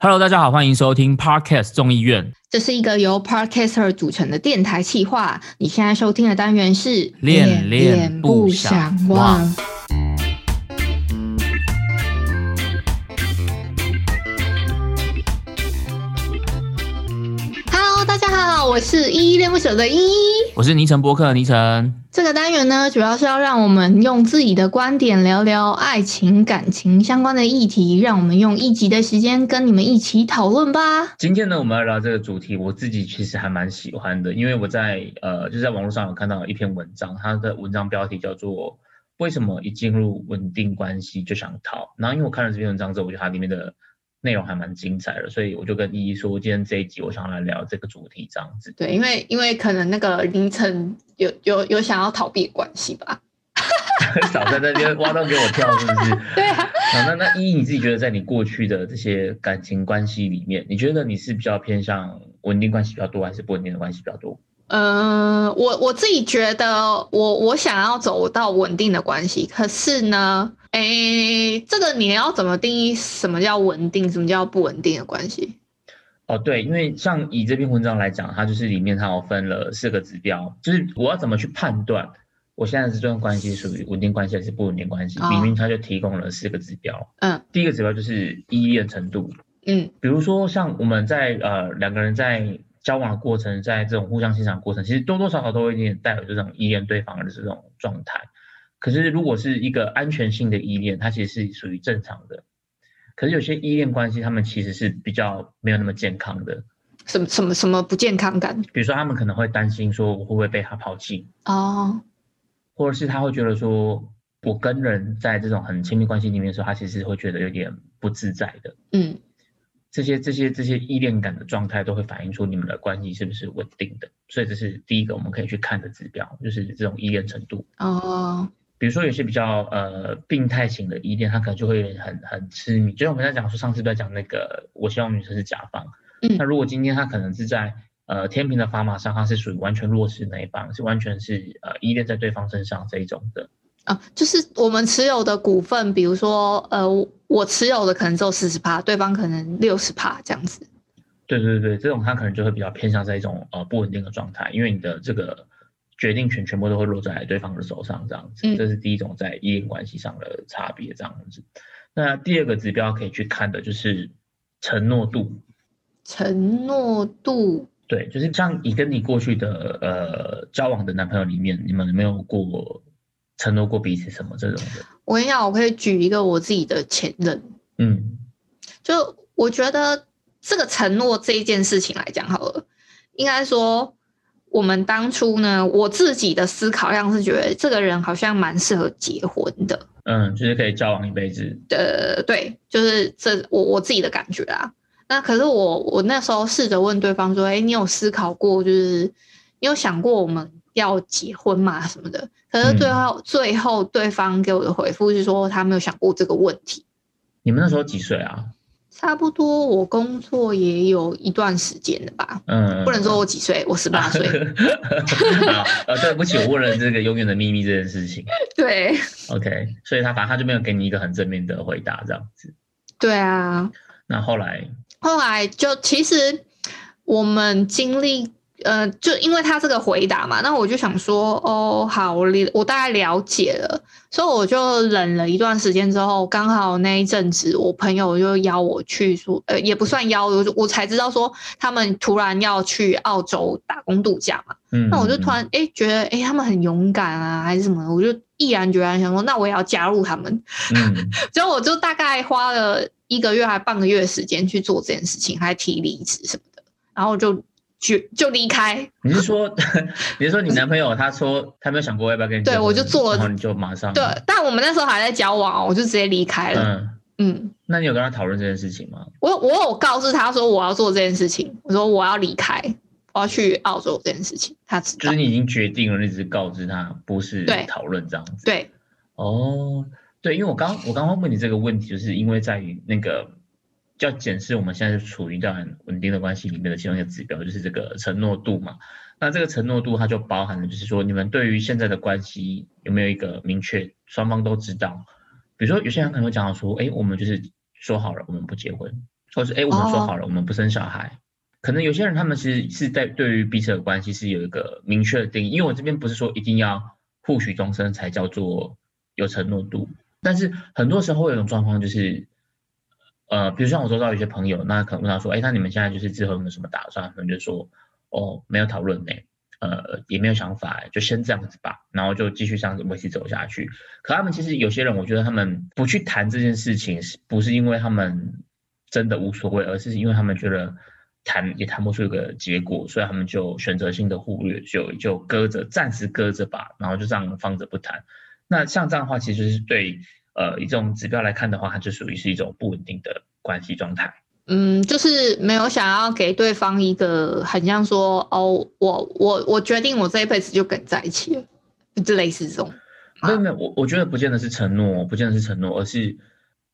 Hello，大家好，欢迎收听 Podcast 众议院这是一个由 Podcaster 组成的电台企划。你现在收听的单元是恋恋不想忘。我是依依恋不舍的依依。我是尼城播客的尼城。这个单元呢，主要是要让我们用自己的观点聊聊爱情、感情相关的议题，让我们用一集的时间跟你们一起讨论吧。今天呢，我们要聊这个主题，我自己其实还蛮喜欢的，因为我在呃，就在网络上有看到一篇文章，它的文章标题叫做“为什么一进入稳定关系就想逃”。然后因为我看了这篇文章之后，我觉得它里面的内容还蛮精彩的，所以我就跟依依说，今天这一集我想要来聊这个主题，这样子。对，因为因为可能那个凌晨有有有想要逃避的关系吧。少在那边挖洞给我跳，是不是？对啊。好，那那依依你自己觉得，在你过去的这些感情关系里面，你觉得你是比较偏向稳定关系比较多，还是不稳定的关系比较多？嗯，我我自己觉得我我想要走到稳定的关系，可是呢，诶，这个你要怎么定义什么叫稳定，什么叫不稳定的关系？哦，对，因为像以这篇文章来讲，它就是里面它有分了四个指标，就是我要怎么去判断我现在这段关系属于稳定关系还是不稳定关系，哦里面它就提供了四个指标。嗯第一个指标就是依恋程度，嗯比如说像我们在呃两个人在交往的过程，在这种互相欣赏过程，其实多多少少都会有点带有这种依恋对方的这种状态。可是如果是一个安全性的依恋，它其实是属于正常的。可是有些依恋关系，他们其实是比较没有那么健康的。什么什么什么不健康感？比如说，他们可能会担心说我会不会被他抛弃，哦，或者是他会觉得说我跟人在这种很亲密关系里面的时候，他其实会觉得有点不自在的。嗯这些这些这些依恋感的状态都会反映出你们的关系是不是稳定的，所以这是第一个我们可以去看的指标，就是这种依恋程度。哦，比如说有些比较呃病态型的依恋，他可能就会很很痴迷，就像我们在讲说上次在讲那个我希望女生是甲方，嗯。那如果今天他可能是在呃天平的砝码上，他是属于完全弱势那一方，是完全是呃依恋在对方身上这一种的，啊，就是我们持有的股份，比如说呃，我持有的可能只有四十趴，对方可能六十趴这样子。对对对，这种他可能就会比较偏向在一种呃不稳定的状态，因为你的这个决定权全部都会落在对方的手上，这样子，嗯。这是第一种在依恋关系上的差别，这样子。那第二个指标可以去看的就是承诺度，承诺度，对，就是像你跟你过去的呃交往的男朋友里面，你们有没有过承诺过彼此什么这种的？我跟你讲，我可以举一个我自己的前任，嗯。就我觉得这个承诺这一件事情来讲好了，应该说我们当初呢，我自己的思考量是觉得这个人好像蛮适合结婚的。嗯，就是可以交往一辈子。呃，对，就是这我我自己的感觉啊。那可是我我那时候试着问对方说：“哎，你有思考过，就是你有想过我们要结婚吗？什么的？”可是最后、最后对方给我的回复是说他没有想过这个问题。你们那时候几岁啊？差不多我工作也有一段时间了吧，嗯，不能说我几岁，我十八岁。啊，呃，对不起，我问了这个永远的秘密这件事情。对 OK，所以他反正他就没有给你一个很正面的回答，这样子。对啊，那后来，后来就其实我们经历，呃，就因为他这个回答嘛，那我就想说，哦，好，我了我大概了解了，所以我就忍了一段时间之后，刚好那一阵子，我朋友就邀我去说，呃，也不算邀，我就我才知道说他们突然要去澳洲打工度假嘛，嗯，那我就突然哎觉得哎他们很勇敢啊，还是什么，我就毅然决然想说，那我也要加入他们，嗯，所以我就大概花了一个月还半个月的时间去做这件事情，还提离职什么的，然后就就就离开。你是说，你是说你男朋友他说他没有想过要不要跟你对我就做了然后你就马上对，但我们那时候还在交往，我就直接离开了。嗯，嗯，那你有跟他讨论这件事情吗？我我有告诉他说我要做这件事情，我说我要离开，我要去澳洲这件事情，他知道就是。你已经决定了，你只是告知他，不是讨论这样子。对，哦，对，因为我刚我刚刚问你这个问题，就是因为在于那个要检视我们现在是处于一段稳定的关系里面的其中一个指标，就是这个承诺度嘛。那这个承诺度它就包含了，就是说你们对于现在的关系有没有一个明确，双方都知道。比如说有些人可能会讲到说，哎，我们就是说好了，我们不结婚，或是哎，我们说好了，我们不生小孩。可能有些人他们其实是在对于彼此的关系是有一个明确的定义，因为我这边不是说一定要互许终身才叫做有承诺度，但是很多时候会有一种状况就是，呃，比如像我收到一些朋友，那可能问他说，哎，那你们现在就是之后有没有什么打算？可能就说，哦，没有讨论呢，呃，也没有想法，就先这样子吧，然后就继续这样子维持走下去。可他们其实有些人，我觉得他们不去谈这件事情，是不是因为他们真的无所谓，而是因为他们觉得。谈也谈不出一个结果，所以他们就选择性的忽略，就就搁着，暂时搁着吧，然后就这样放着不谈。那像这样的话，其实是对呃以这种指标来看的话，它就属于是一种不稳定的关系状态。嗯，就是没有想要给对方一个很像说哦，我我我决定我这一辈子就跟在一起了，就类似这种。没有没有，我我觉得不见得是承诺，不见得是承诺，而是。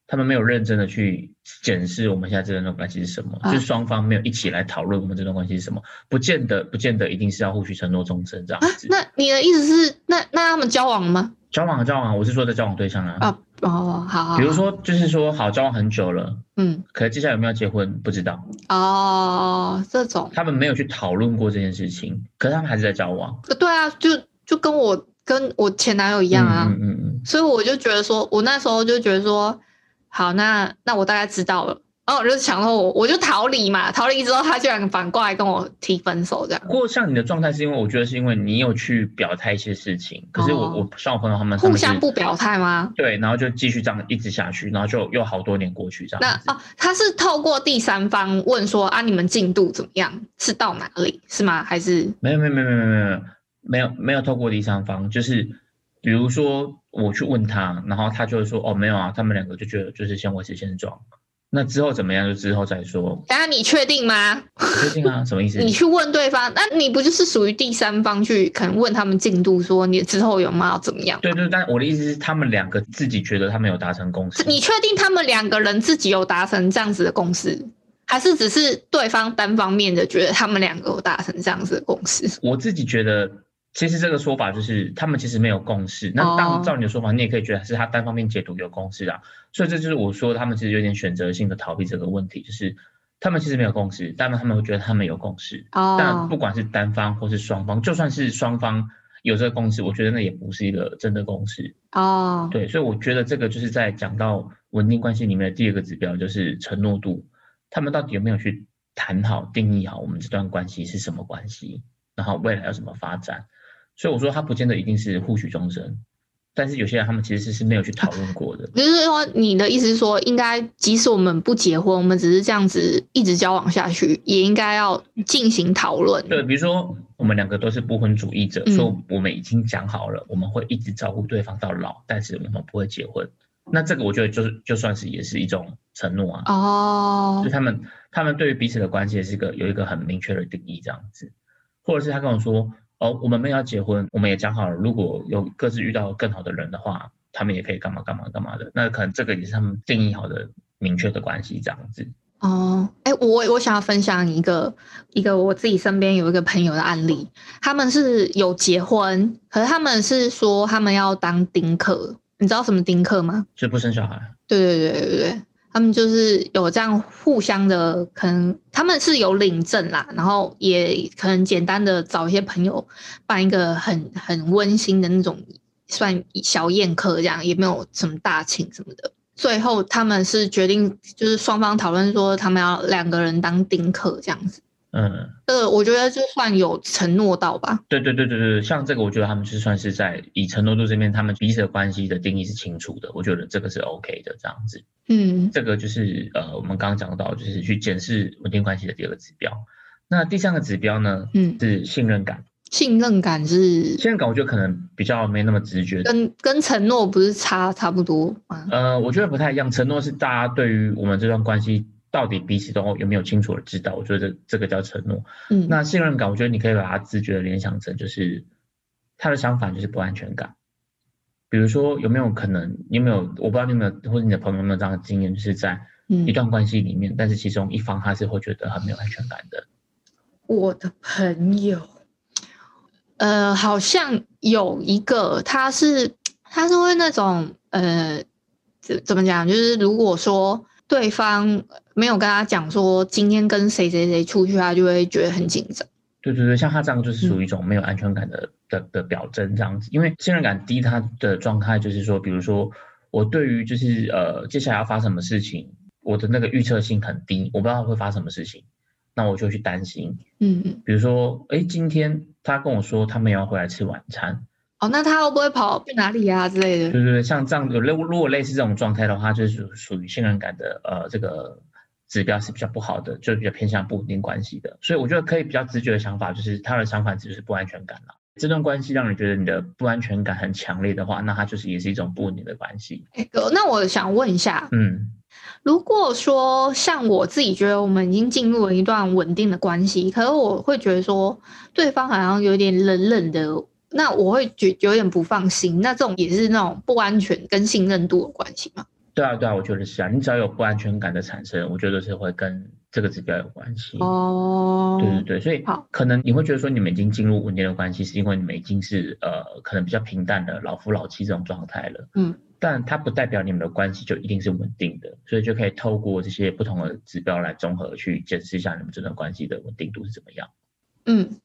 他们没有认真的去检视我们现在这段关系是什么，就是双方没有一起来讨论我们这段关系是什么，不见得不见得一定是要互许承诺终身这样子。那你的意思是，那那他们交往了吗？交往啊，交往，我是说的交往对象啊。啊哦，好。比如说，就是说好交往很久了，嗯，可是接下来有没有结婚不知道。哦，这种。他们没有去讨论过这件事情，可是他们还是在交往。对啊，就就跟我跟我前男友一样啊，嗯嗯嗯。所以我就觉得说，我那时候就觉得说。好，那那我大概知道了。然后我就想说，我我就逃离嘛，逃离之后，他居然反过来跟我提分手这样。不过像你的状态，是因为我觉得是因为你有去表态一些事情，可是我、我像我朋友他们互相不表态吗？对，然后就继续这样一直下去，然后就又好多年过去这样。那哦，他是透过第三方问说啊，你们进度怎么样？是到哪里是吗？还是没有没有没有没有没有没有没有透过第三方，就是比如说我去问他，然后他就会说哦没有啊，他们两个就觉得就是先维持现状，那之后怎么样就之后再说。等下你确定吗？确定啊，什么意思？你去问对方，那你不就是属于第三方去可能问他们进度，说你之后有没有怎么样？对对，但我的意思是他们两个自己觉得他们有达成共识。你确定他们两个人自己有达成这样子的共识，还是只是对方单方面的觉得他们两个有达成这样子的共识？我自己觉得。其实这个说法就是他们其实没有共识。那当照你的说法，你也可以觉得是他单方面解读有共识啊。所以这就是我说他们其实有点选择性的逃避这个问题，就是他们其实没有共识，但他们会觉得他们有共识。哦。但不管是单方或是双方，就算是双方有这个共识，我觉得那也不是一个真的共识。哦。对，所以我觉得这个就是在讲到稳定关系里面的第二个指标，就是承诺度。他们到底有没有去谈好、定义好我们这段关系是什么关系，然后未来要怎么发展？所以我说他不见得一定是互许终身，但是有些人他们其实是是没有去讨论过的。就是说，你的意思是说，应该即使我们不结婚，我们只是这样子一直交往下去，也应该要进行讨论。对，比如说我们两个都是不婚主义者，说我们已经讲好了，我们会一直照顾对方到老，但是我们不会结婚。那这个我觉得就是就算是也是一种承诺啊。哦。就他们他们对于彼此的关系是一个有一个很明确的定义这样子，或者是他跟我说。哦，我们没有要结婚，我们也讲好了，如果有各自遇到更好的人的话，他们也可以干嘛干嘛干嘛的。那可能这个也是他们定义好的明确的关系这样子。哦，哎，我我想要分享一个一个我自己身边有一个朋友的案例，他们是有结婚，可是他们是说他们要当丁克，你知道什么丁克吗？就不生小孩。对对对对对。他们就是有这样互相的，可能他们是有领证啦，然后也可能简单的找一些朋友办一个很很温馨的那种算小宴客，这样也没有什么大请什么的。最后他们是决定，就是双方讨论说他们要两个人当丁克这样子。嗯，这个我觉得就算有承诺到吧。对对对对对，像这个我觉得他们是算是在以承诺度这边，他们彼此的关系的定义是清楚的，我觉得这个是 OK 的这样子。嗯，这个就是呃我们刚刚讲到，就是去检视稳定关系的第二个指标。那第三个指标呢？嗯，是信任感。信任感是信任感，我觉得可能比较没那么直觉。跟跟承诺不是差差不多吗？呃，我觉得不太一样。承诺是大家对于我们这段关系。到底彼此都有没有清楚的知道？我觉得这这个叫承诺。嗯，那信任感，我觉得你可以把它直觉的联想成，就是他的相反就是不安全感。比如说，有没有可能？有没有？我不知道你有没有，或者你的朋友有没有这样的经验，就是在一段关系里面，但是其中一方他是会觉得很没有安全感的。我的朋友，呃，好像有一个，他是他是会那种，呃，怎怎么讲？就是如果说对方。没有跟他讲说今天跟谁谁谁出去，他就会觉得很紧张。对对对，像他这样就是属于一种没有安全感的的的表征这样子，因为信任感低，他的状态就是说，比如说我对于就是呃接下来要发生什么事情，我的那个预测性很低，我不知道会发生什么事情，那我就去担心。嗯嗯。比如说，哎，今天他跟我说他们要回来吃晚餐，哦，那他会不会跑去哪里啊之类的？对对对，像这样有类如果类似这种状态的话，就是属属于信任感的呃这个。指标是比较不好的，就比较偏向不稳定关系的，所以我觉得可以比较直觉的想法就是他的想法就是不安全感了。这段关系让你觉得你的不安全感很强烈的话，那它就是也是一种不稳定的关系。哎哥，那我想问一下，嗯，如果说像我自己觉得我们已经进入了一段稳定的关系，可是我会觉得说对方好像有点冷冷的，那我会觉有点不放心。那这种也是那种不安全跟信任度的关系吗？对啊，对啊，我觉得是啊。你只要有不安全感的产生，我觉得是会跟这个指标有关系。哦，对对对，所以可能你会觉得说你们已经进入稳定的关系，是因为你们已经是呃可能比较平淡的老夫老妻这种状态了。嗯，但它不代表你们的关系就一定是稳定的，所以就可以透过这些不同的指标来综合去检视一下你们这段关系的稳定度是怎么样。嗯，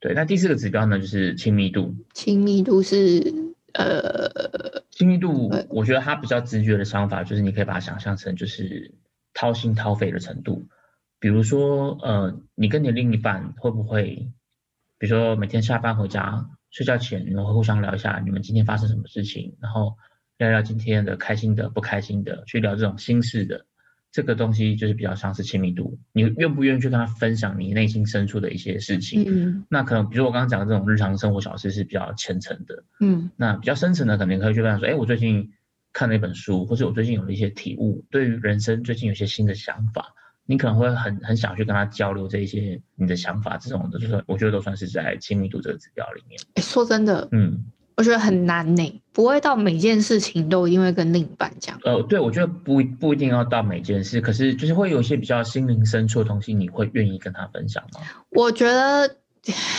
对。那第四个指标呢，就是亲密度。亲密度是。呃，亲密度，我觉得他比较直觉的想法就是，你可以把它想象成就是掏心掏肺的程度。比如说，呃，你跟你另一半会不会，比如说每天下班回家睡觉前，你们会互相聊一下你们今天发生什么事情，然后聊聊今天的开心的、不开心的，去聊这种心事的。这个东西就是比较像是亲密度，你愿不愿意去跟他分享你内心深处的一些事情？嗯，那可能比如我刚刚讲的这种日常生活小事是比较浅层的，嗯，那比较深层的可能可以去跟他说，哎，我最近看了一本书，或者我最近有了一些体悟，对于人生最近有些新的想法，你可能会很很想去跟他交流这一些你的想法，这种的就是我觉得都算是在亲密度这个指标里面。说真的，嗯。我觉得很难呢，不会到每件事情都因为跟另一半讲。呃，对，我觉得不不一定要到每件事，可是就是会有一些比较心灵深处的东西，你会愿意跟他分享吗？我觉得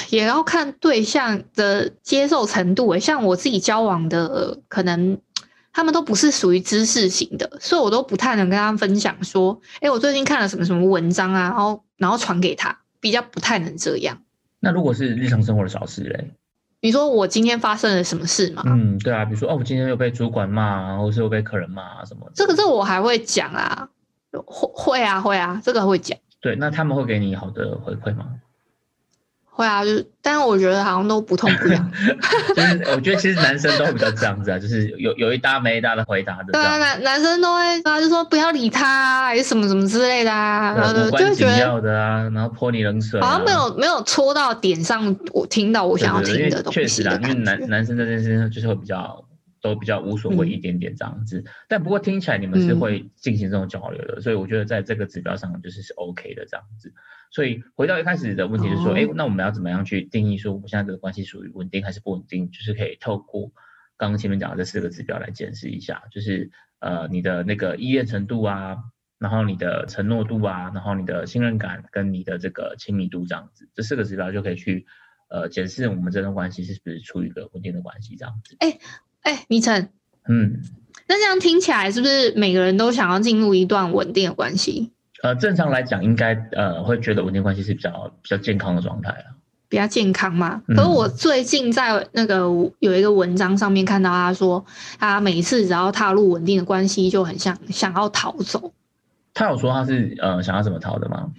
也要看对象的接受程度诶，像我自己交往的，可能 他们都不是属于知识型的，所以我都不太能跟他们分享说，哎，我最近看了什么什么文章啊，然后然后传给他，比较不太能这样。那如果是日常生活的小事嘞？你说我今天发生了什么事吗？嗯，对啊，比如说哦，我今天又被主管骂，或是又被客人骂什么？这个这个我还会讲啊，会会啊会啊，这个会讲。对，那他们会给你好的回馈吗？会啊，就是，但是我觉得好像都不痛不痒。就是我觉得其实男生都比较这样子啊，就是有有一搭没一搭的回答的。对啊，男男生都会啊，就说不要理他，啊还是什么什么之类的啊，然后就会觉得的啊，然后泼你冷水。好像没有没有戳到点上，我听到我想要听的东西。确实啊，因为男男生在这件事情就是会比较都比较无所谓一点点这样子，但不过听起来你们是会进行这种交流的，所以我觉得在这个指标上就是是 OK 的这样子。所以回到一开始的问题是说，哎，那我们要怎么样去定义说我们现在这个关系属于稳定还是不稳定？就是可以透过刚刚前面讲的这四个指标来检视一下，就是呃你的那个依恋程度啊，然后你的承诺度啊，然后你的信任感跟你的这个亲密度这样子，这四个指标就可以去呃检视我们这段关系是不是处于一个稳定的关系这样子。哎哎，倪晨，嗯，那这样听起来是不是每个人都想要进入一段稳定的关系？呃，正常来讲，应该呃会觉得稳定关系是比较比较健康的状态啊，比较健康嘛。可是我最近在那个有一个文章上面看到他说，他每次只要踏入稳定的关系，就很想想要逃走。他有说他是呃想要怎么逃的吗？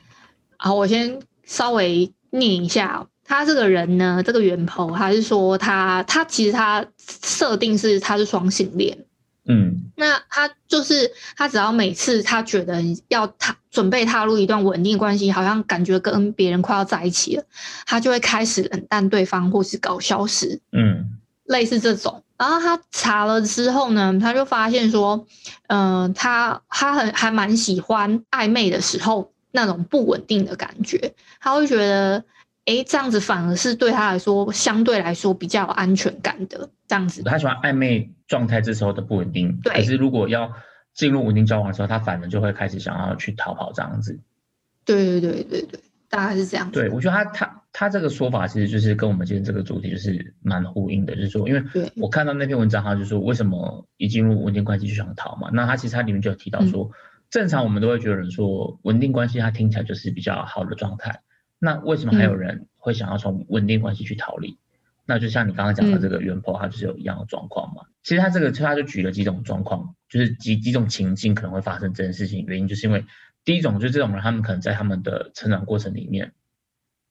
好，我先稍微念一下，他这个人呢，这个源头还是说他他其实他设定是他是双性恋。嗯，那他就是他，只要每次他觉得要踏准备踏入一段稳定关系，好像感觉跟别人快要在一起了，他就会开始冷淡对方，或是搞消失。嗯，类似这种。然后他查了之后呢，他就发现说，嗯，他他很还蛮喜欢暧昧的时候那种不稳定的感觉，他会觉得。哎，这样子反而是对他来说相对来说比较有安全感的。这样子，他喜欢暧昧状态这时候的不稳定。对。可是如果要进入稳定交往的时候，他反而就会开始想要去逃跑这样子。对对对对对，大概是这样子。对，我觉得他他他这个说法其实就是跟我们今天这个主题就是蛮呼应的，就是说，因为我看到那篇文章，他就说为什么一进入稳定关系就想逃嘛？那他其实他里面就有提到说，正常我们都会觉得说稳定关系它听起来就是比较好的状态，那为什么还有人会想要从稳定关系去逃离？那就像你刚刚讲的这个原 po，它就是有一样的状况嘛。其实他这个他就举了几种状况，就是几几种情境可能会发生这件事情，原因就是因为第一种就是这种人，他们可能在他们的成长过程里面，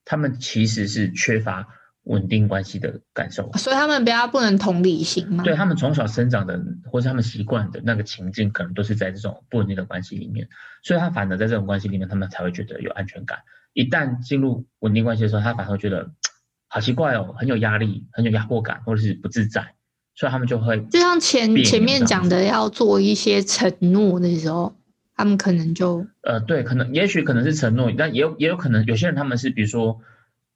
他们其实是缺乏稳定关系的感受，所以他们比较不能同理心嘛。对他们从小生长的或者他们习惯的那个情境，可能都是在这种不稳定的关系里面，所以他反而在这种关系里面，他们才会觉得有安全感。一旦进入稳定关系的时候，他反而会觉得。好奇怪哦，很有压力，很有压迫感，或者是不自在，所以他们就会就像前前面讲的，要做一些承诺的时候，他们可能就呃，对，可能也许可能是承诺，但也有也有可能有些人他们是，比如说，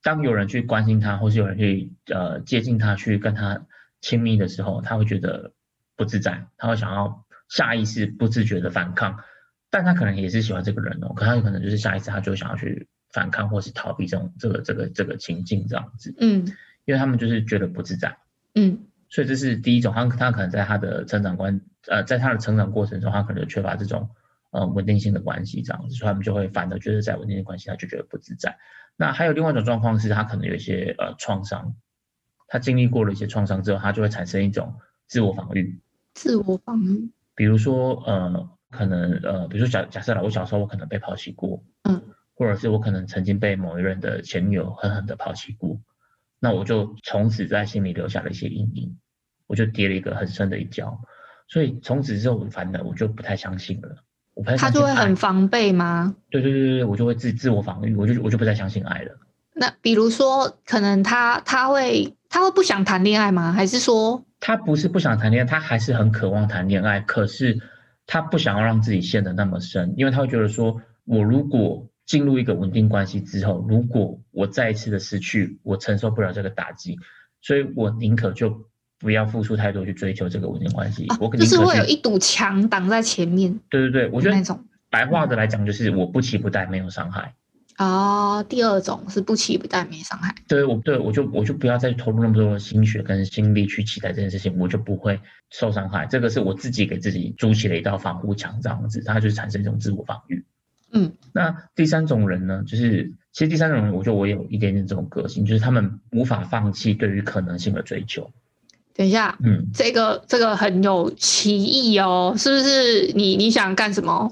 当有人去关心他，或是有人去呃接近他，去跟他亲密的时候，他会觉得不自在，他会想要下意识不自觉的反抗，但他可能也是喜欢这个人哦，可他有可能就是下意识他就想要去。反抗或是逃避这种这个这个这个情境这样子，嗯，因为他们就是觉得不自在，嗯，所以这是第一种，他他可能在他的成长观，呃，在他的成长过程中，他可能缺乏这种呃稳定性的关系这样子，所以他们就会反而觉得在稳定的关系，他就觉得不自在。那还有另外一种状况是，他可能有一些呃创伤，他经历过了一些创伤之后，他就会产生一种自我防御，自我防御，比如说呃，可能呃，比如说假假设了，我小时候我可能被抛弃过，嗯。或者是我可能曾经被某一任的前女友狠狠的抛弃过，那我就从此在心里留下了一些阴影，我就跌了一个很深的一跤，所以从此之后，反正我就不太相信了。我不太他就会很防备吗？对对对对对，我就会自自我防御，我就我就不再相信爱了。那比如说，可能他他会他会不想谈恋爱吗？还是说他不是不想谈恋爱，他还是很渴望谈恋爱，可是他不想要让自己陷得那么深，因为他会觉得说，我如果进入一个稳定关系之后，如果我再一次的失去，我承受不了这个打击，所以我宁可就不要付出太多去追求这个稳定关系。我就是会有一堵墙挡在前面。对对对，我觉得那种白话的来讲，就是我不期不待，没有伤害。哦，第二种是不期不待，没伤害。对，我对我就我就不要再投入那么多的心血跟心力去期待这件事情，我就不会受伤害。这个是我自己给自己筑起了一道防护墙，这样子，它就产生一种自我防御。嗯，那第三种人呢，就是其实第三种人，我觉得我有一点点这种个性，就是他们无法放弃对于可能性的追求。等一下，嗯，这个这个很有歧义哦，是不是？你你想干什么？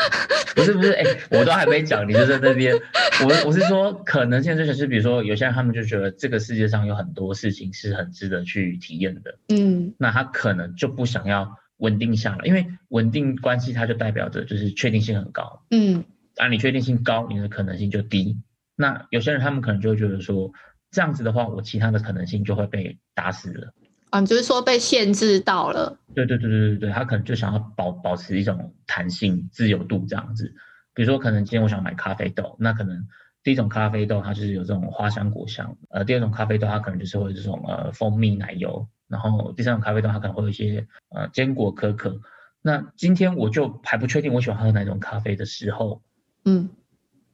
不是不是，哎，我都还没讲，你就在那边。我我是说可能性追求，是比如说有些人他们就觉得这个世界上有很多事情是很值得去体验的，嗯，那他可能就不想要。稳定下来，因为稳定关系它就代表着就是确定性很高，嗯，啊，你确定性高，你的可能性就低。那有些人他们可能就会觉得说，这样子的话，我其他的可能性就会被打死了，啊，就是说被限制到了。对对对对对对，他可能就想要保保持一种弹性、自由度这样子。比如说，可能今天我想买咖啡豆，那可能第一种咖啡豆它就是有这种花香果香，呃，第二种咖啡豆它可能就是会这种呃蜂蜜奶油。然后第三种咖啡豆，它可能会有一些呃坚果可可。那今天我就还不确定我喜欢喝哪种咖啡的时候，嗯。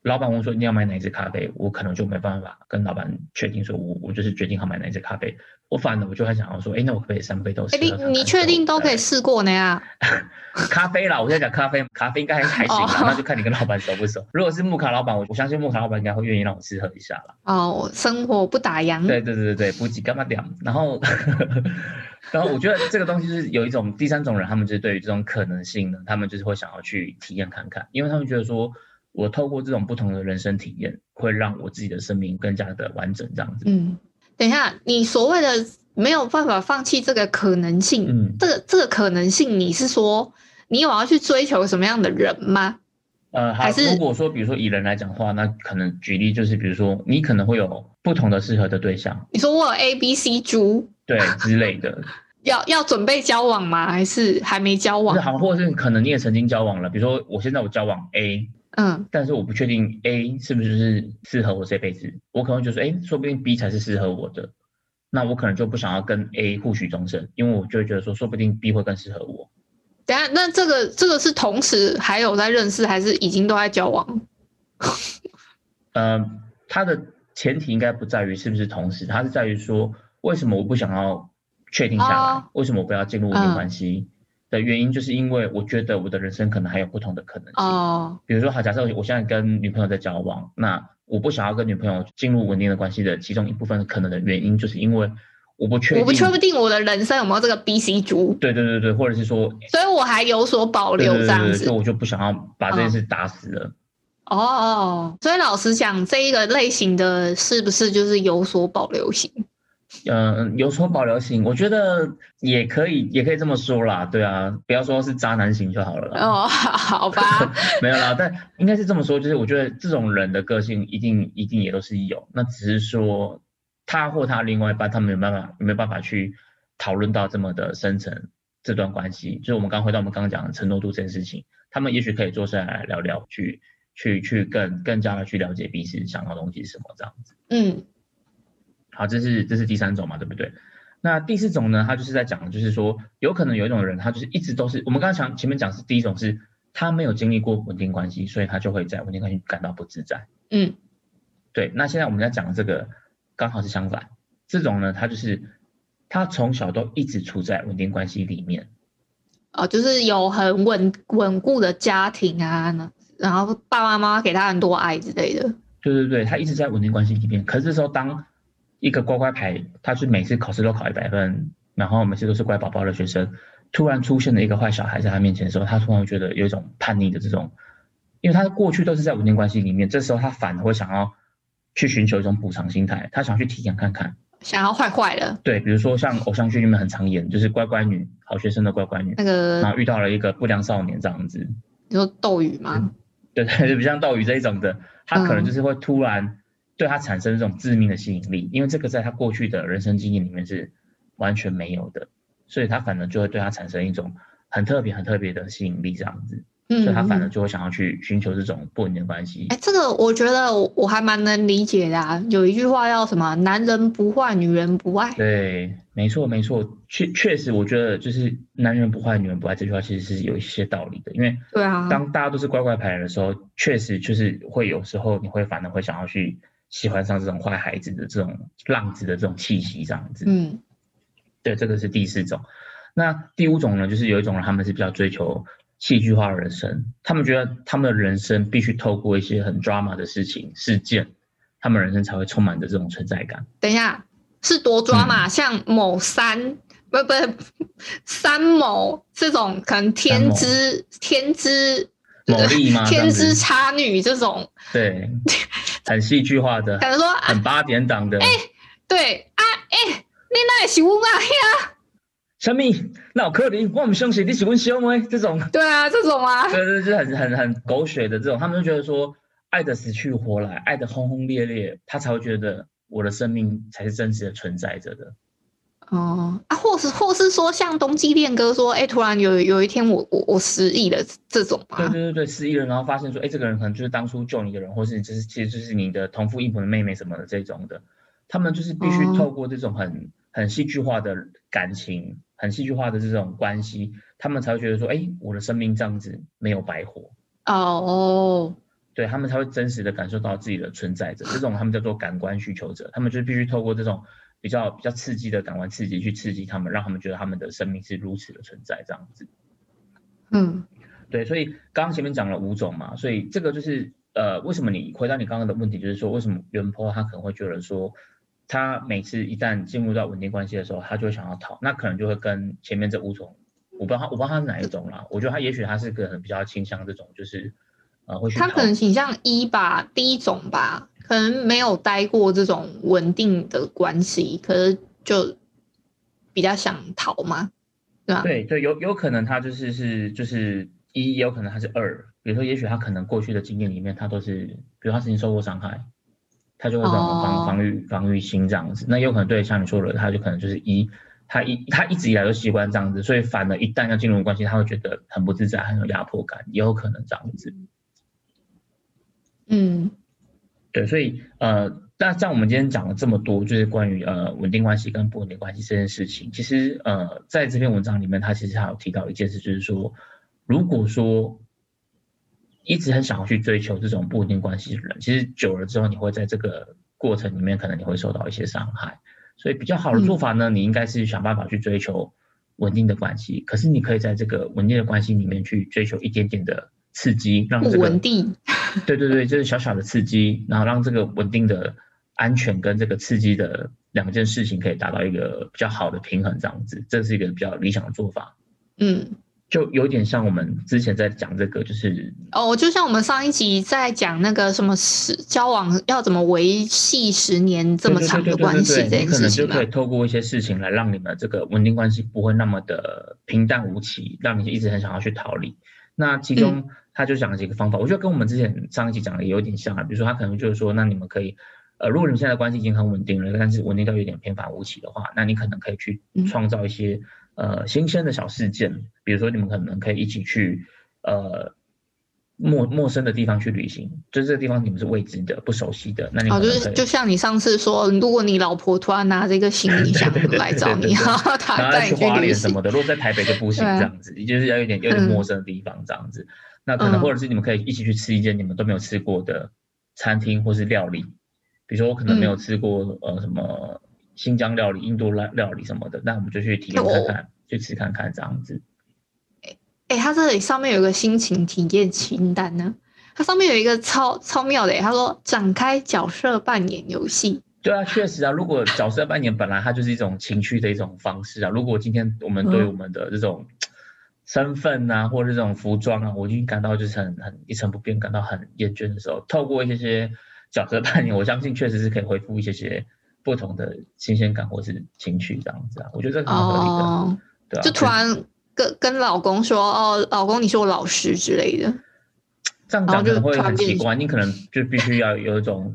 老板问说你要买哪一支咖啡，我可能就没办法跟老板确定说，我我就是决定好买哪一支咖啡。我反而我就很想要说，哎，那我可不可以三杯都试？你你确定都可以试过呢呀？咖啡啦，我在讲咖啡，咖啡应该还还行，那就看你跟老板熟不熟。如果是木卡老板，我我相信木卡老板应该会愿意让我试喝一下啦。哦，生活不打烊。对对对对对，补给干嘛点？然后然后我觉得这个东西是有一种第三种人，他们就是对于这种可能性呢，他们就是会想要去体验看看，因为他们觉得说。我透过这种不同的人生体验，会让我自己的生命更加的完整，这样子。嗯，等一下，你所谓的没有办法放弃这个可能性，嗯，这个这个可能性，你是说你有要去追求什么样的人吗？呃，还是如果说，比如说以人来讲的话，那可能举例就是，比如说你可能会有不同的适合的对象。你说我有 A、B、C 猪，对之类的，要要准备交往吗？还是还没交往？好，或者是可能你也曾经交往了，比如说我现在我交往 A。嗯，但是我不确定 A 是不是适合我这辈子，我可能就说，哎，说不定 B 才是适合我的，那我可能就不想要跟 A 互许终身，因为我就会觉得说，说不定 B 会更适合我。等下，那这个这个是同时还有在认识，还是已经都在交往？呃，它的前提应该不在于是不是同时，它是在于说，为什么我不想要确定下来？为什么我不要进入稳定关系？的原因，就是因为我觉得我的人生可能还有不同的可能性。哦，比如说，好，假设我现在跟女朋友在交往，那我不想要跟女朋友进入稳定的关系的其中一部分可能的原因，就是因为我不确定，我不确定我的人生有没有这个 B、C 猪，对对对对，或者是说，所以我还有所保留这样子，所以我就不想要把这件事打死了。哦哦，所以老实讲，这一个类型的是不是就是有所保留型？嗯，有所保留型，我觉得也可以，也可以这么说啦。对啊，不要说是渣男型就好了啦。哦，好吧，没有啦，但应该是这么说，就是我觉得这种人的个性一定一定也都是有，那只是说他或他另外一半，他没有办法没有办法去讨论到这么的深层这段关系。就是我们刚回到我们刚刚讲的承诺度这件事情，他们也许可以坐下来聊聊，去去去更更加的去了解彼此想要的东西是什么这样子。嗯。好，这是这是第三种嘛，对不对？那第四种呢？他就是在讲，就是说，有可能有一种人，他就是一直都是我们刚刚讲前面讲是第一种，是他没有经历过稳定关系，所以他就会在稳定关系感到不自在。嗯，对。那现在我们在讲的这个刚好是相反，这种呢，他就是他从小都一直处在稳定关系里面，哦，就是有很稳稳固的家庭啊，然后爸爸妈妈给他很多爱之类的。对对对，他一直在稳定关系里面，可是这时候当一个乖乖牌，他是每次考试都考一百分，然后每次都是乖宝宝的学生，突然出现了一个坏小孩在他面前的时候，他突然觉得有一种叛逆的这种，因为他过去都是在稳定关系里面，这时候他反而会想要去寻求一种补偿心态，他想去体验看看，想要坏坏的。对，比如说像偶像剧里面很常演，就是乖乖女，好学生的乖乖女，那个，然后遇到了一个不良少年这样子，你说斗鱼吗？对 对，就比像斗鱼这一种的，他可能就是会突然。对他产生这种致命的吸引力，因为这个在他过去的人生经验里面是完全没有的，所以他反而就会对他产生一种很特别、很特别的吸引力，这样子，所以他反而就会想要去寻求这种不稳定的关系。哎，这个我觉得我还蛮能理解的啊。有一句话叫什么？男人不坏，女人不爱。对，没错，没错，确确实，我觉得就是男人不坏，女人不爱这句话其实是有一些道理的。因为对啊，当大家都是乖乖牌的时候，确实就是会有时候你会反而会想要去。喜欢上这种坏孩子的这种浪子的这种气息，这样子。嗯，对，这个是第四种。那第五种呢，就是有一种人，他们是比较追求戏剧化人生，他们觉得他们的人生必须透过一些很 drama 的事情事件，他们人生才会充满着这种存在感。等一下，是多 drama？像某三不不 三某这种，可能天之天之。某力吗？天之差女这种，对，很戏剧化的，可能说很八点档的。哎，对啊，哎，你那也是我啊呀？什么？那有可能我们相信你喜欢兄妹这种？对啊，这种啊，对对，是很很很狗血的这种，他们就觉得说，爱的死去活来，爱的轰轰烈烈，他才会觉得我的生命才是真实的存在着的。哦啊，或是或是说像冬季恋歌说，哎，突然有有一天我我我失忆了这种吗？对对对对，失忆了，然后发现说，哎，这个人可能就是当初救你的人，或是就是其实就是你的同父异母的妹妹什么的这种的，他们就是必须透过这种很很戏剧化的感情，很戏剧化的这种关系，他们才会觉得说，哎，我的生命这样子没有白活。哦，对他们才会真实的感受到自己的存在着，这种他们叫做感官需求者，他们就必须透过这种。比较比较刺激的感官刺激去刺激他们，让他们觉得他们的生命是如此的存在，这样子。嗯，对，所以刚刚前面讲了五种嘛，所以这个就是呃，为什么你回答你刚刚的问题，就是说为什么袁坡他可能会觉得说，他每次一旦进入到稳定关系的时候，他就会想要逃，那可能就会跟前面这五种，我不知道他我不知道他是哪一种啦，我觉得他也许他是个比较倾向这种，就是呃会他可能倾向一吧，第一种吧。可能没有待过这种稳定的关系，可是就比较想逃嘛，对吧？对对，有有可能他就是是就是一，也有可能他是二。比如说，也许他可能过去的经验里面，他都是，比如他曾经受过伤害，他就会这种防防御防御心这样子。那有可能对，像你说的，他就可能就是一，他一他一直以来都习惯这样子，所以反而一旦要进入关系，他会觉得很不自在，很有压迫感，也有可能这样子。嗯。对，所以呃，那像我们今天讲了这么多，就是关于呃稳定关系跟不稳定关系这件事情，其实呃在这篇文章里面，他其实还有提到一件事，就是说，如果说一直很想要去追求这种不稳定关系的人，其实久了之后，你会在这个过程里面，可能你会受到一些伤害。所以比较好的做法呢，你应该是想办法去追求稳定的关系，可是你可以在这个稳定的关系里面去追求一点点的刺激，让这个稳定，对对对，就是小小的刺激，然后让这个稳定的安全跟这个刺激的两件事情可以达到一个比较好的平衡，这样子，这是一个比较理想的做法。嗯。就有点像我们之前在讲这个，就是哦，就像我们上一集在讲那个什么十交往要怎么维系十年这么长的关系这件事情可能就可以透过一些事情来让你们这个稳定关系不会那么的平淡无奇，让你一直很想要去逃离。那其中他就讲了几个方法，我觉得跟我们之前上一期讲的也有点像啊。比如说他可能就是说，那你们可以，呃，如果你们现在关系已经很稳定了，但是稳定到有点平凡无奇的话，那你可能可以去创造一些。呃，新鲜的小事件，比如说你们可能可以一起去呃陌陌生的地方去旅行，就是这个地方你们是未知的、不熟悉的，那你哦，就是就像你上次说，如果你老婆突然拿着一个行李箱来找你，然后他带你去旅行什么的，如果在台北就不行 这样子，就是要有点有点陌生的地方这样子，那可能或者是你们可以一起去吃一间你们都没有吃过的餐厅或是料理，比如说我可能没有吃过呃什么。新疆料理、印度料料理什么的，那我们就去体验看看，去吃看看这样子。哎哎，它这里上面有个心情体验清单呢，它上面有一个超超妙的，他说展开角色扮演游戏。对啊，确实啊，如果角色扮演本来它就是一种情绪的一种方式啊，如果今天我们对我们的这种身份啊，或者这种服装啊，我已经感到就是很很一成不变，感到很厌倦的时候，透过一些些角色扮演，我相信确实是可以恢复一些些。不同的新鲜感或是情绪这样子啊，我觉得这很合理的，对啊。就突然跟跟老公说：“哦，老公，你是我老师之类的。”这样讲可能会很奇怪，你可能就必须要有一种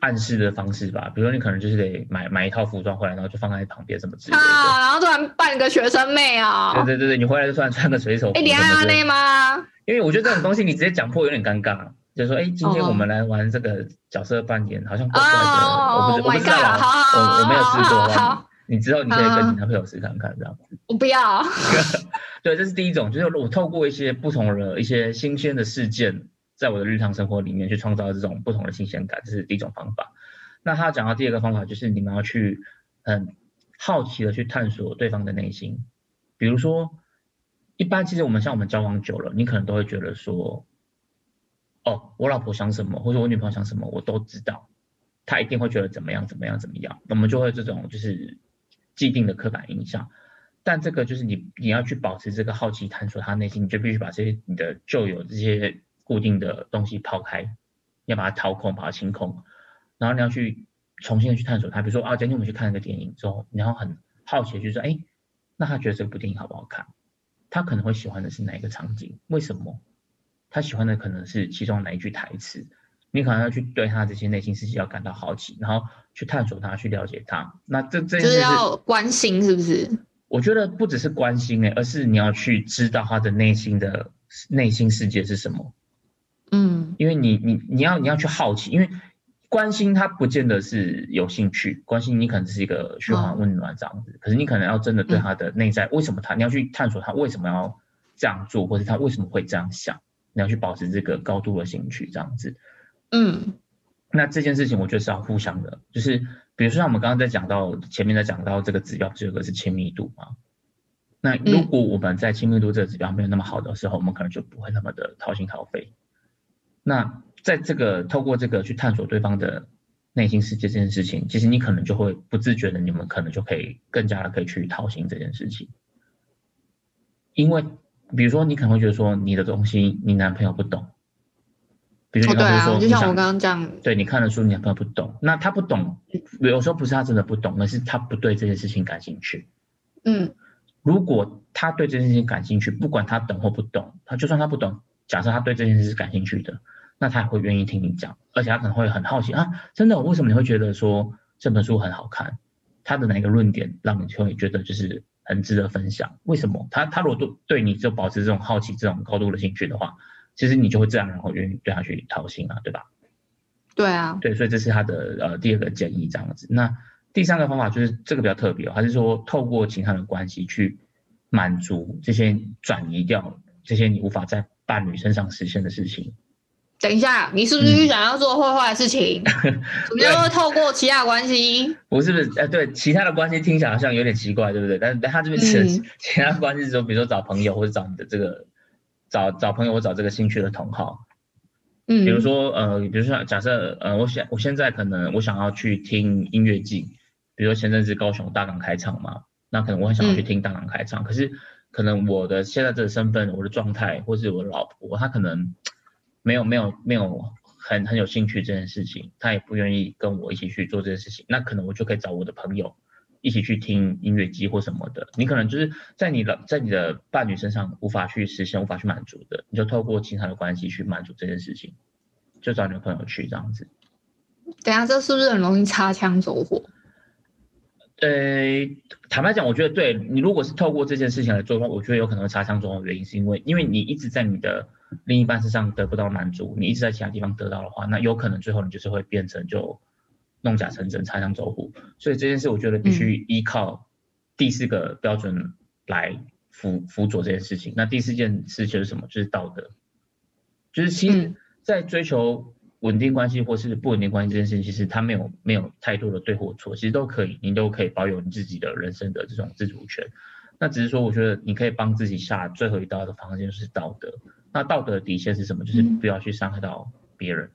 暗示的方式吧。比如说，你可能就是得买买一套服装回来，然后就放在旁边什么之类的。啊，然后突然扮个学生妹啊！对对对对，你回来就突然穿个水手服。哎，你还要那吗？因为我觉得这种东西你直接讲破有点尴尬。就说哎，今天我们来玩这个角色扮演，好像怪怪的，我不我不知道啊，我我没有试过。好，你之后你可以跟你男朋友试看看这样子。我不要。对，这是第一种，就是我透过一些不同的一些新鲜的事件，在我的日常生活里面去创造这种不同的新鲜感，这是第一种方法。那他讲到第二个方法，就是你们要去很好奇的去探索对方的内心。比如说，一般其实我们像我们交往久了，你可能都会觉得说。哦，我老婆想什么，或者我女朋友想什么，我都知道，她一定会觉得怎么样怎么样怎么样，我们就会这种就是既定的刻板印象。但这个就是你你要去保持这个好奇探索她内心，你就必须把这些你的旧有这些固定的东西抛开，要把它掏空，把它清空，然后你要去重新的去探索它。比如说啊，今天我们去看那个电影之后，你要很好奇，就是说，哎，那他觉得这部电影好不好看？他可能会喜欢的是哪一个场景？为什么？他喜欢的可能是其中哪一句台词，你可能要去对他这些内心世界要感到好奇，然后去探索他，去了解他。那这这就是要关心，是不是？我觉得不只是关心诶，而是你要去知道他的内心的内心世界是什么。嗯，因为你你你要你要去好奇，因为关心他不见得是有兴趣，关心你可能是一个嘘寒问暖这样子，可是你可能要真的对他的内在，为什么他你要去探索他为什么要这样做，或者他为什么会这样想。你要去保持这个高度的兴趣，这样子，嗯，那这件事情我觉得是要互相的，就是比如说像我们刚刚在讲到前面在讲到这个指标，这个是亲密度嘛，那如果我们在亲密度这个指标没有那么好的时候，我们可能就不会那么的掏心掏肺。那在这个透过这个去探索对方的内心世界这件事情，其实你可能就会不自觉的，你们可能就可以更加的可以去讨心这件事情，因为。比如说，你可能会觉得说你的东西你男朋友不懂，比如你刚才说，就像我刚刚讲，对你看的书你男朋友不懂，那他不懂，有时候不是他真的不懂，而是他不对这件事情感兴趣。嗯，如果他对这件事情感兴趣，不管他懂或不懂，他就算他不懂，假设他对这件事是感兴趣的，那他也会愿意听你讲，而且他可能会很好奇啊，真的，为什么你会觉得说这本书很好看？他的哪一个论点让你会觉得就是？很值得分享，为什么？他他如果对对你就保持这种好奇、这种高度的兴趣的话，其实你就会自然而然后愿意对他去掏心啊，对吧？对啊，对，所以这是他的呃第二个建议这样子。那第三个方法就是这个比较特别，还是说透过其他的关系去满足这些转移掉这些你无法在伴侣身上实现的事情。等一下，你是不是想要做坏坏的事情？怎么样会透过其他关系？不是不是，呃，对，其他的关系听起来好像有点奇怪，对不对？但是他这边是 其他关系，说比如说找朋友或者找你的这个找找朋友或找这个兴趣的同好。嗯，比如说呃，比如说假设呃，我想我现在可能我想要去听音乐季，比如说前阵子高雄大港开唱嘛，那可能我很想要去听大港开唱，可是可能我的现在这个身份、我的状态，或是我的老婆，她可能。没有没有没有很很有兴趣这件事情，她也不愿意跟我一起去做这件事情，那可能我就可以找我的朋友一起去听音乐机或什么的。你可能就是在你的在你的伴侣身上无法去实现、无法去满足的，你就透过其他的关系去满足这件事情，就找你的朋友去这样子。等下，这是不是很容易擦枪走火？呃，坦白讲，我觉得对你如果是透过这件事情来做的话，我觉得有可能会擦枪走火的原因是因为，因为你一直在你的。另一半身上得不到满足，你一直在其他地方得到的话，那有可能最后你就是会变成就弄假成真、擦枪走火。所以这件事，我觉得必须依靠第四个标准来辅辅佐这件事情。那第四件事就是什么？就是道德。就是其实，在追求稳定关系或是不稳定关系这件事情，其实它没有没有太多的对或错，其实都可以，你都可以保有你自己的人生的这种自主权。那只是说，我觉得你可以帮自己下最后一道的防线就是道德。那道德底线是什么？就是不要去伤害到别人。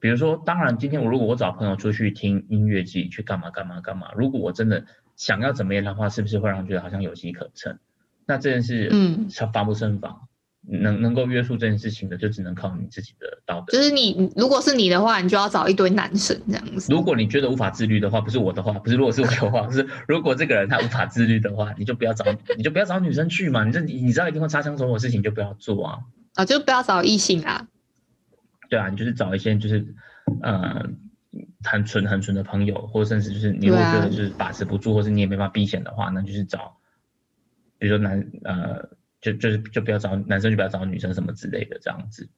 比如说，当然今天我如果我找朋友出去听音乐剧，去干嘛干嘛干嘛，如果我真的想要怎么样的话，是不是会让人觉得好像有机可乘？那这件事，嗯，防不胜防。能能够约束这件事情的，就只能靠你自己的道德。就是你，如果是你的话，你就要找一堆男生这样子。如果你觉得无法自律的话，不是我的话，不是如果是我的话，是如果这个人他无法自律的话，你就不要找，你就不要找女生去嘛。你这你知道一定会擦枪走火的事情，就不要做啊。啊，就不要找异性啊。对啊，你就是找一些就是呃很纯很纯的朋友，或者甚至就是你如果觉得就是把持不住，或是你也没办法避险的话，那就是找，比如说男呃。就就是就不要找男生，就不要找女生什么之类的这样子。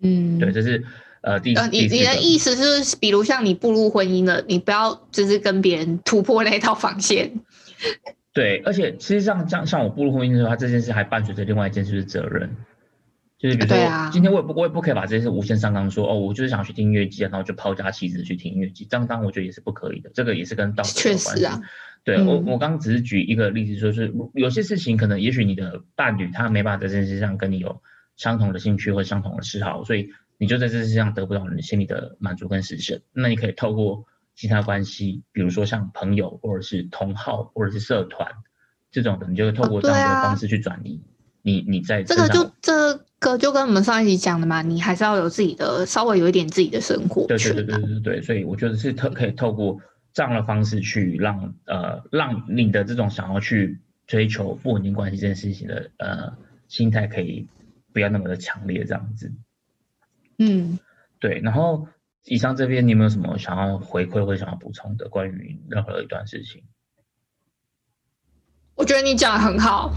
嗯，对，这是呃第呃你你的意思是，比如像你步入婚姻了，你不要就是跟别人突破那套防线。对，而且其实像像像我步入婚姻的时候，这件事还伴随着另外一件事是责任。就是比如说，今天我也不我也不可以把这件事无限上纲，说哦，我就是想去听音乐剧，然后就抛家弃子去听音乐剧，这样当然我觉得也是不可以的。这个也是跟道德有关系。对我，我刚刚只是举一个例子，说是有些事情可能，也许你的伴侣他没办法在这件事上跟你有相同的兴趣或相同的嗜好，所以你就在这件事上得不到你心里的满足跟实现。那你可以透过其他关系，比如说像朋友或者是同好或者是社团这种的，你就会透过这样的方式去转移你你在这个就这个就跟我们上一集讲的嘛，你还是要有自己的稍微有一点自己的生活。对对对对对对，所以我觉得是特可以透过。这样的方式去让呃让你的这种想要去追求不稳定关系这件事情的呃心态可以不要那么的强烈这样子，嗯，对。然后以上这边你有没有什么想要回馈或者想要补充的关于任何一段事情？我觉得你讲的很好，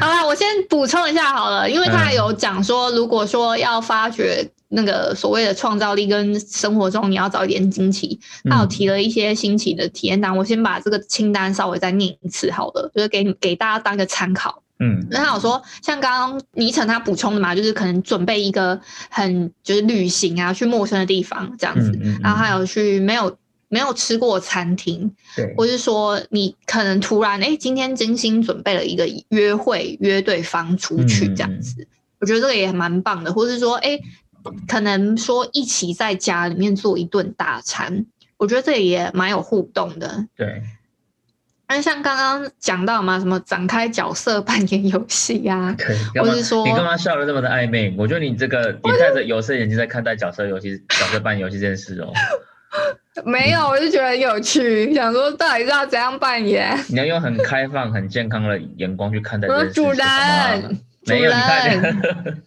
好了，我先补充一下好了，因为他有讲说，如果说要发掘。那个所谓的创造力跟生活中你要找一点惊奇，他有提了一些新奇的体验单，我先把这个清单稍微再念一次好了，就是给给大家当一个参考。嗯，那他有说，像刚刚倪晨他补充的嘛，就是可能准备一个很就是旅行啊，去陌生的地方这样子，然后还有去没有没有吃过餐厅，对，或是说你可能突然哎今天精心准备了一个约会约对方出去这样子，我觉得这个也蛮棒的，或是说哎。可能说一起在家里面做一顿大餐，我觉得这也蛮有互动的。对，那像刚刚讲到嘛，什么展开角色 扮演游戏呀？对，或是说你干嘛笑的这么的暧昧？我觉得你这个你戴着有色眼镜在看待角色游戏、角色扮演游戏这件事哦。没有，我就觉得很有趣，想说到底是要怎样扮演？你要用很开放、很健康的眼光去看待。我主人，没有，你看。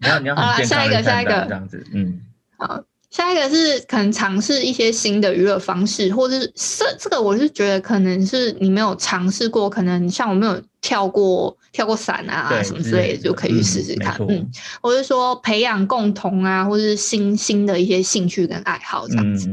你要 你要好了，下一个下一个这样子，嗯，好，下一个是可能尝试一些新的娱乐方式，或者是这这个我是觉得可能是你没有尝试过，可能像我没有跳过跳过伞啊什么之类的，就可以去试试看，嗯，或者说培养共同啊，或者是新新的一些兴趣跟爱好这样子，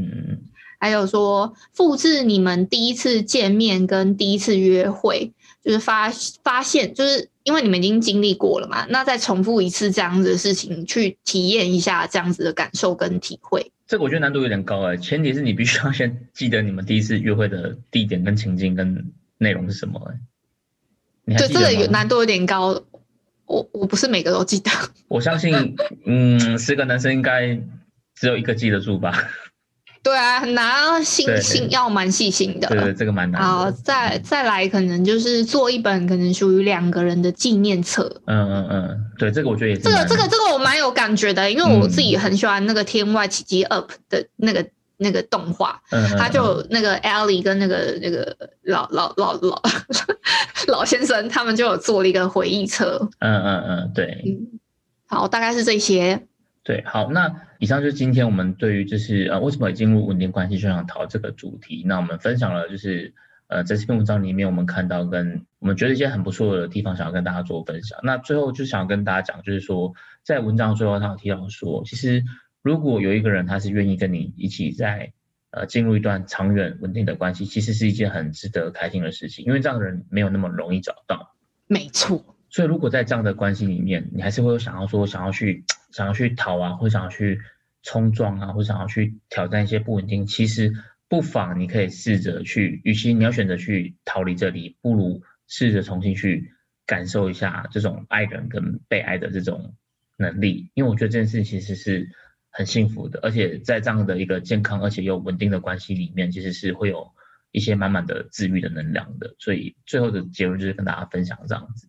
还有说复制你们第一次见面跟第一次约会，就是发发现就是。因为你们已经经历过了嘛，那再重复一次这样子的事情，去体验一下这样子的感受跟体会。这个我觉得难度有点高哎，前提是你必须要先记得你们第一次约会的地点跟情境跟内容是什么哎。对，这个有难度有点高，我我不是每个都记得。我相信，嗯，十个男生应该只有一个记得住吧。对啊，拿心心要蛮细心的。对，这个蛮难。好，再再来，可能就是做一本可能属于两个人的纪念册。嗯嗯嗯，对，这个我觉得也是。这个这个这个我蛮有感觉的，因为我自己很喜欢那个《天外奇迹 Up》的那个那个动画。嗯他就那个 Ellie 跟那个那个老老老老 老先生，他们就有做了一个回忆册。嗯嗯嗯，对。嗯，好，大概是这些。对，好，那以上就是今天我们对于就是呃为什么进入稳定关系就想逃这个主题。那我们分享了就是呃在这篇文章里面我们看到跟我们觉得一些很不错的地方，想要跟大家做分享。那最后就想要跟大家讲，就是说在文章最后他有提到说，其实如果有一个人他是愿意跟你一起在呃进入一段长远稳定的关系，其实是一件很值得开心的事情，因为这样的人没有那么容易找到。没错。所以如果在这样的关系里面，你还是会有想要说想要去。想要去逃啊，或想要去冲撞啊，或想要去挑战一些不稳定，其实不妨你可以试着去，与其你要选择去逃离这里，不如试着重新去感受一下这种爱人跟被爱的这种能力，因为我觉得这件事其实是很幸福的，而且在这样的一个健康而且又稳定的关系里面，其实是会有一些满满的治愈的能量的。所以最后的结论就是跟大家分享这样子，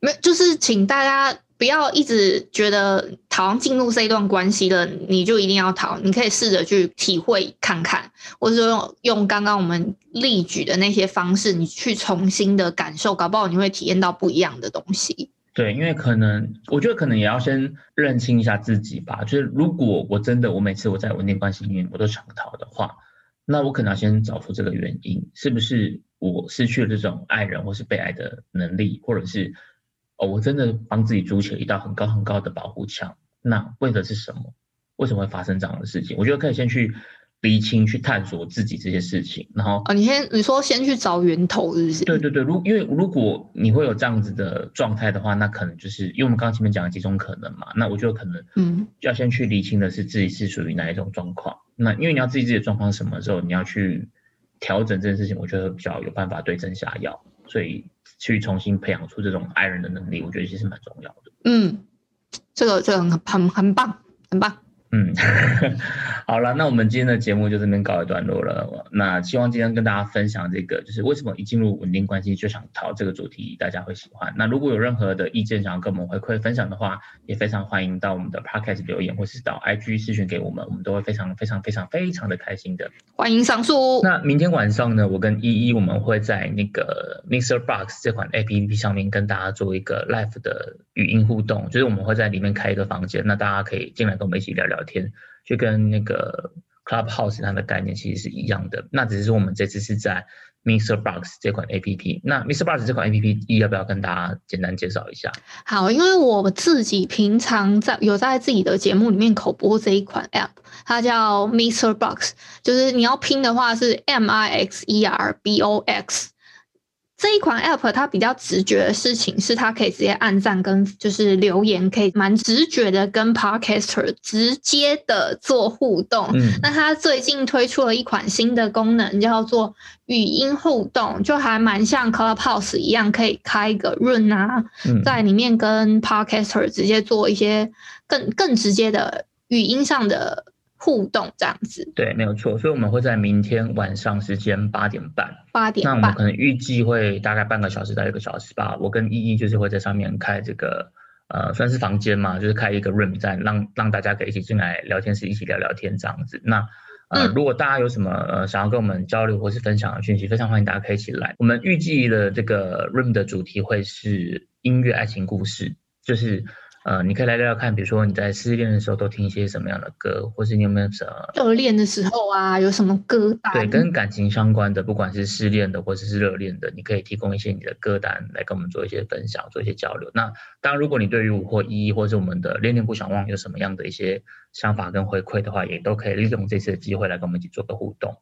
没就是请大家。不要一直觉得逃进入这一段关系了，你就一定要逃。你可以试着去体会看看，或者说用用刚刚我们例举的那些方式，你去重新的感受，搞不好你会体验到不一样的东西。对，因为可能我觉得可能也要先认清一下自己吧。就是如果我真的我每次我在稳定关系里面我都想逃的话，那我可能要先找出这个原因，是不是我失去了这种爱人或是被爱的能力，或者是。哦，我真的帮自己筑起了一道很高很高的保护墙。那为的是什么？为什么会发生这样的事情？我觉得可以先去厘清、去探索自己这些事情。然后啊，你先你说先去找源头，是不是？对对对，如因为如果你会有这样子的状态的话，那可能就是因为我们刚刚前面讲了几种可能嘛。那我觉得可能嗯，要先去厘清的是自己是属于哪一种状况。那因为你要自己自己的状况什么时候，你要去调整这件事情，我觉得比较有办法对症下药。所以。去重新培养出这种爱人的能力，我觉得其实蛮重要的。嗯，这个这个很很很棒，很棒。嗯，好了，那我们今天的节目就这边告一段落了。那希望今天跟大家分享这个，就是为什么一进入稳定关系就想逃这个主题，大家会喜欢。那如果有任何的意见想要跟我们回馈分享的话，也非常欢迎到我们的 podcast 留言，或是到 IG 私讯给我们，我们都会非常非常非常非常的开心的。欢迎上诉。那明天晚上呢，我跟依依我们会在那个 Mr. Box 这款 APP 上面跟大家做一个 live 的语音互动，就是我们会在里面开一个房间，那大家可以进来跟我们一起聊聊。天就跟那个 Clubhouse 它的概念其实是一样的，那只是我们这次是在 Mr. Box 这款 A P P。那 Mr. Box 这款 A P P 一要不要跟大家简单介绍一下？好，因为我自己平常在有在自己的节目里面口播这一款 App，它叫 Mr. Box，就是你要拼的话是 M I X E R B O X。这一款 app 它比较直觉的事情是，它可以直接按赞跟就是留言，可以蛮直觉的跟 podcaster 直接的做互动。嗯，那它最近推出了一款新的功能，叫做语音互动，就还蛮像 Clubhouse 一样，可以开一个 room 啊，在里面跟 podcaster 直接做一些更更直接的语音上的。互动这样子，对，没有错。所以我们会在明天晚上时间八点半，八点半，那我们可能预计会大概半个小时到一个小时吧。我跟依依就是会在上面开这个，呃，算是房间嘛，就是开一个 room，在让让大家可以一起进来聊天室，一起聊聊天这样子。那呃，如果大家有什么呃想要跟我们交流或是分享的讯息，非常欢迎大家可以一起来。我们预计的这个 room 的主题会是音乐爱情故事，就是。呃，你可以来聊聊看，比如说你在失恋的时候都听一些什么样的歌，或是你有没有什么热恋的时候啊，有什么歌单？对，跟感情相关的，不管是失恋的或者是热恋的，你可以提供一些你的歌单来跟我们做一些分享，做一些交流。那当然，如果你对于五或一或是我们的恋恋不想忘有什么样的一些想法跟回馈的话，也都可以利用这次的机会来跟我们一起做个互动。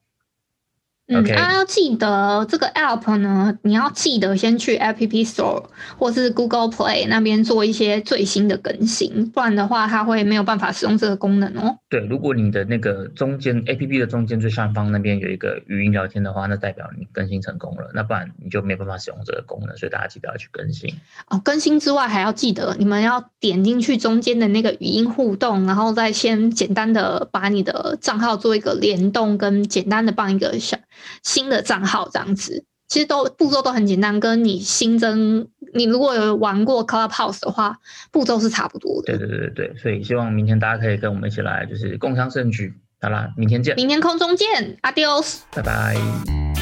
嗯，OK 啊，要记得这个 app 呢，你要记得先去 App Store 或是 Google Play 那边做一些最新的更新，不然的话它会没有办法使用这个功能哦。对，如果你的那个中间 A P P 的中间最上方那边有一个语音聊天的话，那代表你更新成功了，那不然你就没办法使用这个功能，所以大家记得要去更新。哦，更新之外还要记得，你们要点进去中间的那个语音互动，然后再先简单的把你的账号做一个联动，跟简单的办一个小新的账号这样子。其实都步骤都很简单，跟你新增，你如果有玩过 Clubhouse 的话，步骤是差不多的。对对对对对，所以希望明天大家可以跟我们一起来，就是共襄盛举。好啦，明天见，明天空中见，Adios。拜拜。